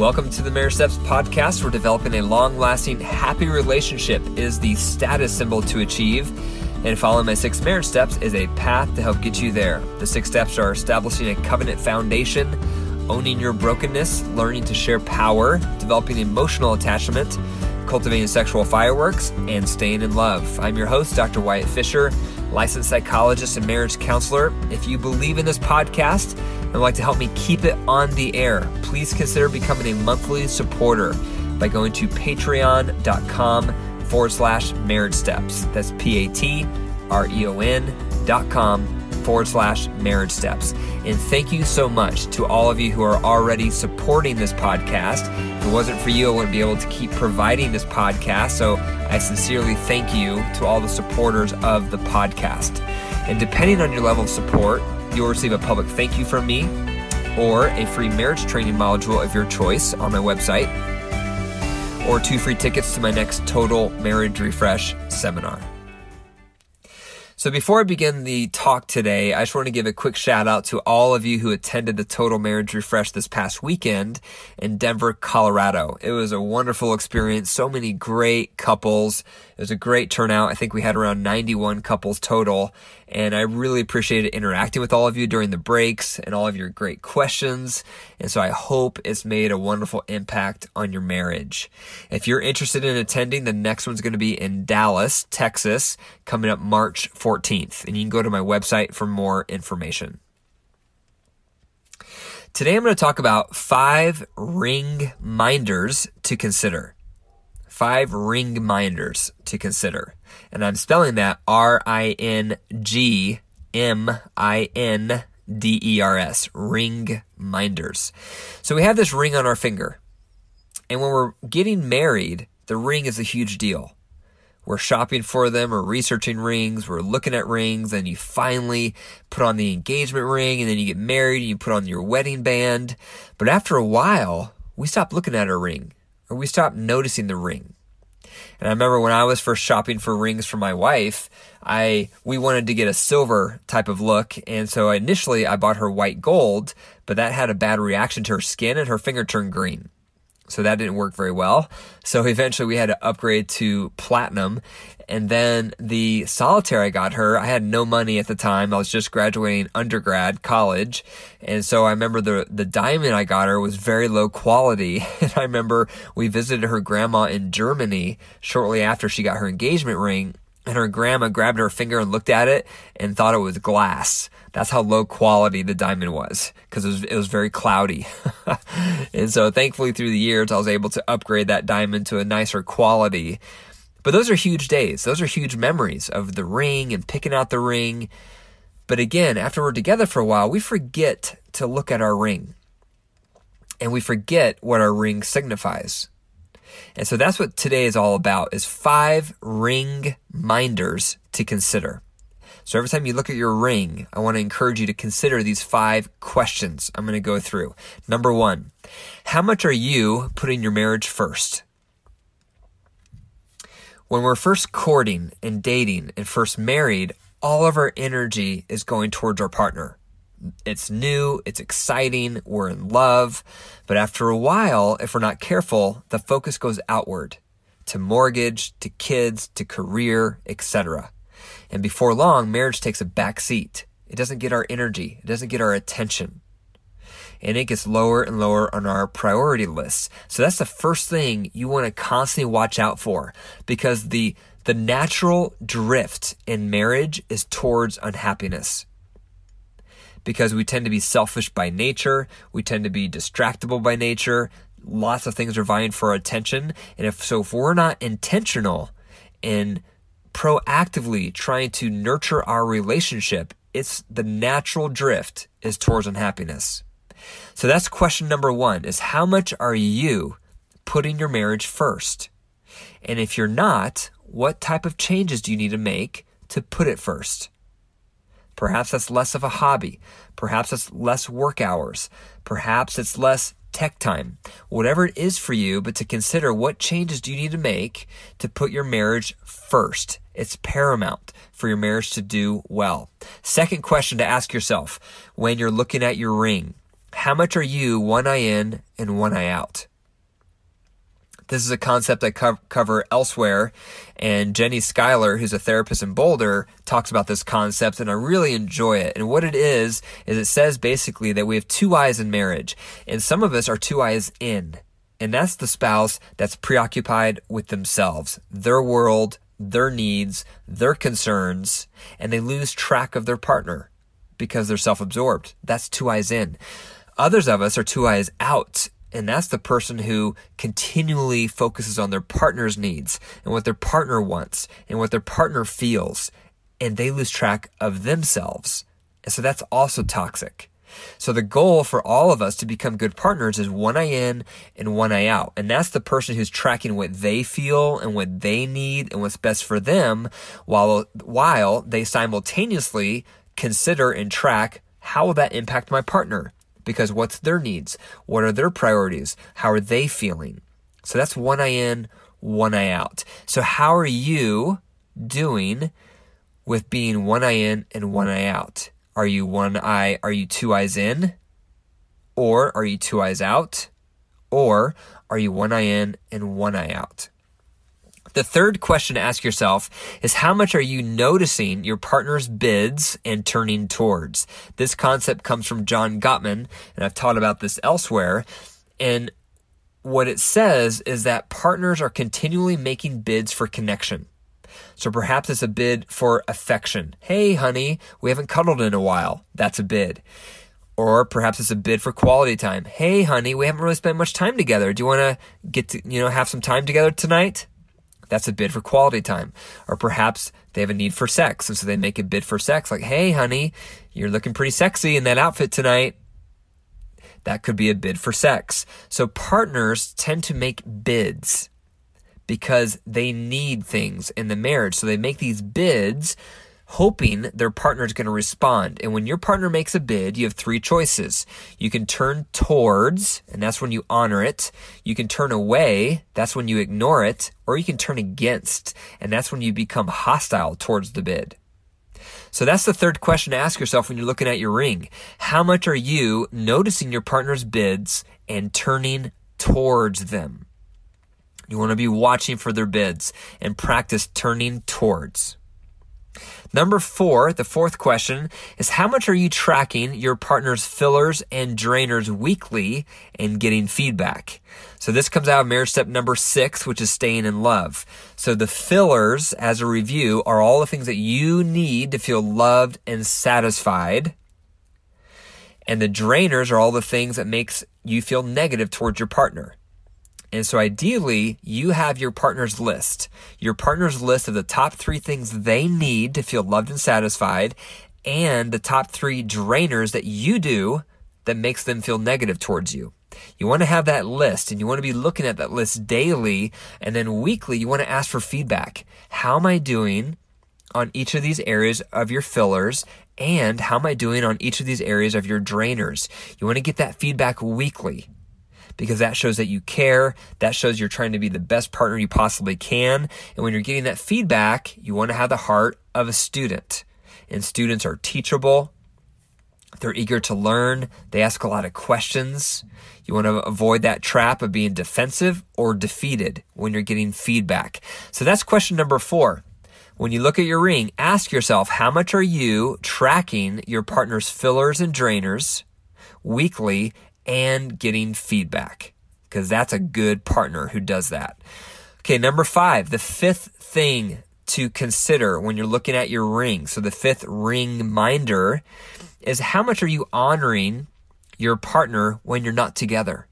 Welcome to the Marriage Steps podcast, where developing a long lasting, happy relationship is the status symbol to achieve. And following my six marriage steps is a path to help get you there. The six steps are establishing a covenant foundation, owning your brokenness, learning to share power, developing emotional attachment, cultivating sexual fireworks, and staying in love. I'm your host, Dr. Wyatt Fisher, licensed psychologist and marriage counselor. If you believe in this podcast, and would like to help me keep it on the air, please consider becoming a monthly supporter by going to patreon.com forward slash marriage steps. That's P A T R E O N dot com forward slash marriage steps. And thank you so much to all of you who are already supporting this podcast. If it wasn't for you, I wouldn't be able to keep providing this podcast. So I sincerely thank you to all the supporters of the podcast. And depending on your level of support, You'll receive a public thank you from me or a free marriage training module of your choice on my website or two free tickets to my next Total Marriage Refresh seminar. So before I begin the talk today, I just want to give a quick shout out to all of you who attended the Total Marriage Refresh this past weekend in Denver, Colorado. It was a wonderful experience. So many great couples. It was a great turnout. I think we had around 91 couples total. And I really appreciated interacting with all of you during the breaks and all of your great questions. And so I hope it's made a wonderful impact on your marriage. If you're interested in attending, the next one's going to be in Dallas, Texas, coming up March 14th. And you can go to my website for more information. Today I'm going to talk about five ring minders to consider five ring minders to consider. And I'm spelling that R I N G M I N D E R S, ring minders. So we have this ring on our finger. And when we're getting married, the ring is a huge deal. We're shopping for them, we're researching rings, we're looking at rings, and you finally put on the engagement ring, and then you get married, and you put on your wedding band. But after a while, we stop looking at our ring or we stop noticing the ring. And I remember when I was first shopping for rings for my wife, I we wanted to get a silver type of look, and so initially I bought her white gold, but that had a bad reaction to her skin and her finger turned green. So that didn't work very well. So eventually we had to upgrade to platinum. And then the solitaire I got her, I had no money at the time. I was just graduating undergrad college. And so I remember the, the diamond I got her was very low quality. And I remember we visited her grandma in Germany shortly after she got her engagement ring and her grandma grabbed her finger and looked at it and thought it was glass. That's how low quality the diamond was because it was, it was very cloudy. and so thankfully through the years, I was able to upgrade that diamond to a nicer quality. But those are huge days. Those are huge memories of the ring and picking out the ring. But again, after we're together for a while, we forget to look at our ring and we forget what our ring signifies. And so that's what today is all about is five ring minders to consider. So every time you look at your ring, I want to encourage you to consider these five questions I'm going to go through. Number one, how much are you putting your marriage first? When we're first courting and dating and first married, all of our energy is going towards our partner. It's new, it's exciting, we're in love. But after a while, if we're not careful, the focus goes outward to mortgage, to kids, to career, etc. And before long, marriage takes a back seat. It doesn't get our energy, it doesn't get our attention. And it gets lower and lower on our priority list. So that's the first thing you want to constantly watch out for because the the natural drift in marriage is towards unhappiness because we tend to be selfish by nature. We tend to be distractible by nature. Lots of things are vying for our attention. And if so, if we're not intentional in proactively trying to nurture our relationship, it's the natural drift is towards unhappiness. So that's question number one is how much are you putting your marriage first? And if you're not, what type of changes do you need to make to put it first? Perhaps that's less of a hobby. Perhaps it's less work hours. Perhaps it's less tech time. Whatever it is for you, but to consider what changes do you need to make to put your marriage first. It's paramount for your marriage to do well. Second question to ask yourself when you're looking at your ring. How much are you one eye in and one eye out? This is a concept I co- cover elsewhere, and Jenny Schuyler, who's a therapist in Boulder, talks about this concept, and I really enjoy it. And what it is, is it says basically that we have two eyes in marriage, and some of us are two eyes in. And that's the spouse that's preoccupied with themselves, their world, their needs, their concerns, and they lose track of their partner because they're self absorbed. That's two eyes in. Others of us are two eyes out and that's the person who continually focuses on their partner's needs and what their partner wants and what their partner feels. And they lose track of themselves. And so that's also toxic. So the goal for all of us to become good partners is one eye in and one eye out. And that's the person who's tracking what they feel and what they need and what's best for them while, while they simultaneously consider and track how will that impact my partner? Because what's their needs? What are their priorities? How are they feeling? So that's one eye in, one eye out. So how are you doing with being one eye in and one eye out? Are you one eye, are you two eyes in? Or are you two eyes out? Or are you one eye in and one eye out? The third question to ask yourself is how much are you noticing your partner's bids and turning towards? This concept comes from John Gottman, and I've taught about this elsewhere. And what it says is that partners are continually making bids for connection. So perhaps it's a bid for affection. Hey, honey, we haven't cuddled in a while. That's a bid. Or perhaps it's a bid for quality time. Hey, honey, we haven't really spent much time together. Do you want to get to, you know, have some time together tonight? That's a bid for quality time. Or perhaps they have a need for sex. And so they make a bid for sex like, hey, honey, you're looking pretty sexy in that outfit tonight. That could be a bid for sex. So partners tend to make bids because they need things in the marriage. So they make these bids hoping their partner is going to respond. And when your partner makes a bid, you have three choices. You can turn towards, and that's when you honor it. You can turn away, that's when you ignore it. Or you can turn against, and that's when you become hostile towards the bid. So that's the third question to ask yourself when you're looking at your ring. How much are you noticing your partner's bids and turning towards them? You want to be watching for their bids and practice turning towards. Number four, the fourth question is how much are you tracking your partner's fillers and drainers weekly and getting feedback? So this comes out of marriage step number six, which is staying in love. So the fillers as a review are all the things that you need to feel loved and satisfied. And the drainers are all the things that makes you feel negative towards your partner. And so ideally, you have your partner's list, your partner's list of the top three things they need to feel loved and satisfied, and the top three drainers that you do that makes them feel negative towards you. You want to have that list and you want to be looking at that list daily and then weekly you want to ask for feedback. How am I doing on each of these areas of your fillers and how am I doing on each of these areas of your drainers? You want to get that feedback weekly because that shows that you care. That shows you're trying to be the best partner you possibly can. And when you're getting that feedback, you want to have the heart of a student. And students are teachable. They're eager to learn. They ask a lot of questions. You want to avoid that trap of being defensive or defeated when you're getting feedback. So that's question number four. When you look at your ring, ask yourself how much are you tracking your partner's fillers and drainers weekly and getting feedback because that's a good partner who does that. Okay, number five, the fifth thing to consider when you're looking at your ring. So the fifth ring minder is how much are you honoring your partner when you're not together?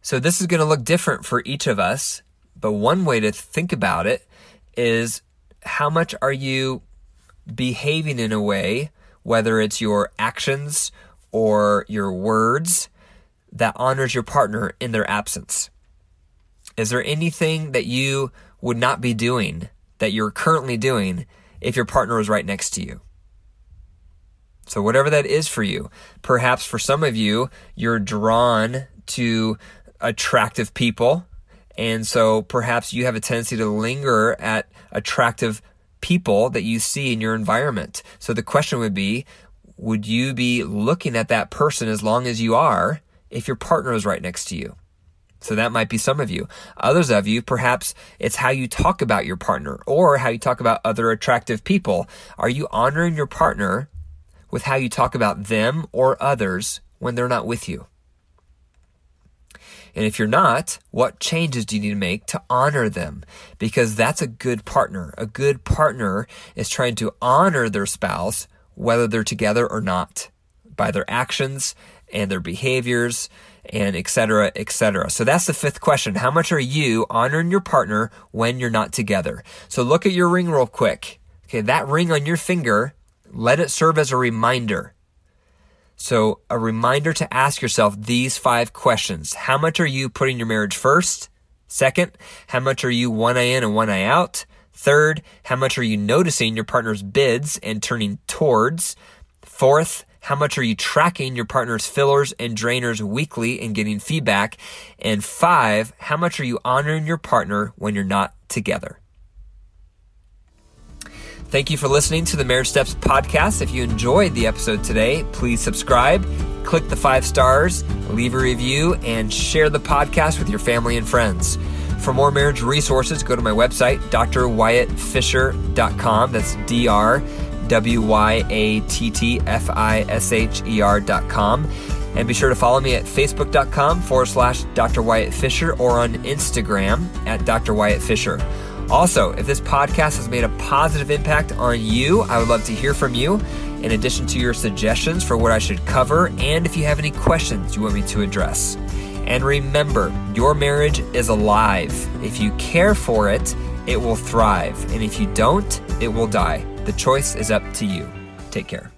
So this is going to look different for each of us, but one way to think about it is how much are you behaving in a way whether it's your actions or your words that honors your partner in their absence? Is there anything that you would not be doing that you're currently doing if your partner was right next to you? So, whatever that is for you, perhaps for some of you, you're drawn to attractive people. And so perhaps you have a tendency to linger at attractive people that you see in your environment. So the question would be, would you be looking at that person as long as you are if your partner is right next to you? So that might be some of you. Others of you, perhaps it's how you talk about your partner or how you talk about other attractive people. Are you honoring your partner with how you talk about them or others when they're not with you? And if you're not, what changes do you need to make to honor them? Because that's a good partner. A good partner is trying to honor their spouse, whether they're together or not, by their actions and their behaviors and etc etc so that's the fifth question. How much are you honoring your partner when you're not together? So look at your ring real quick. Okay that ring on your finger let it serve as a reminder so, a reminder to ask yourself these five questions. How much are you putting your marriage first? Second, how much are you one eye in and one eye out? Third, how much are you noticing your partner's bids and turning towards? Fourth, how much are you tracking your partner's fillers and drainers weekly and getting feedback? And five, how much are you honoring your partner when you're not together? Thank you for listening to the Marriage Steps podcast. If you enjoyed the episode today, please subscribe, click the five stars, leave a review, and share the podcast with your family and friends. For more marriage resources, go to my website, drwyattfisher.com. That's D R W Y A T T F I S H E R.com. And be sure to follow me at facebook.com forward slash Dr. Wyatt Fisher or on Instagram at Dr. Wyatt Fisher. Also, if this podcast has made a positive impact on you, I would love to hear from you. In addition to your suggestions for what I should cover, and if you have any questions you want me to address. And remember, your marriage is alive. If you care for it, it will thrive. And if you don't, it will die. The choice is up to you. Take care.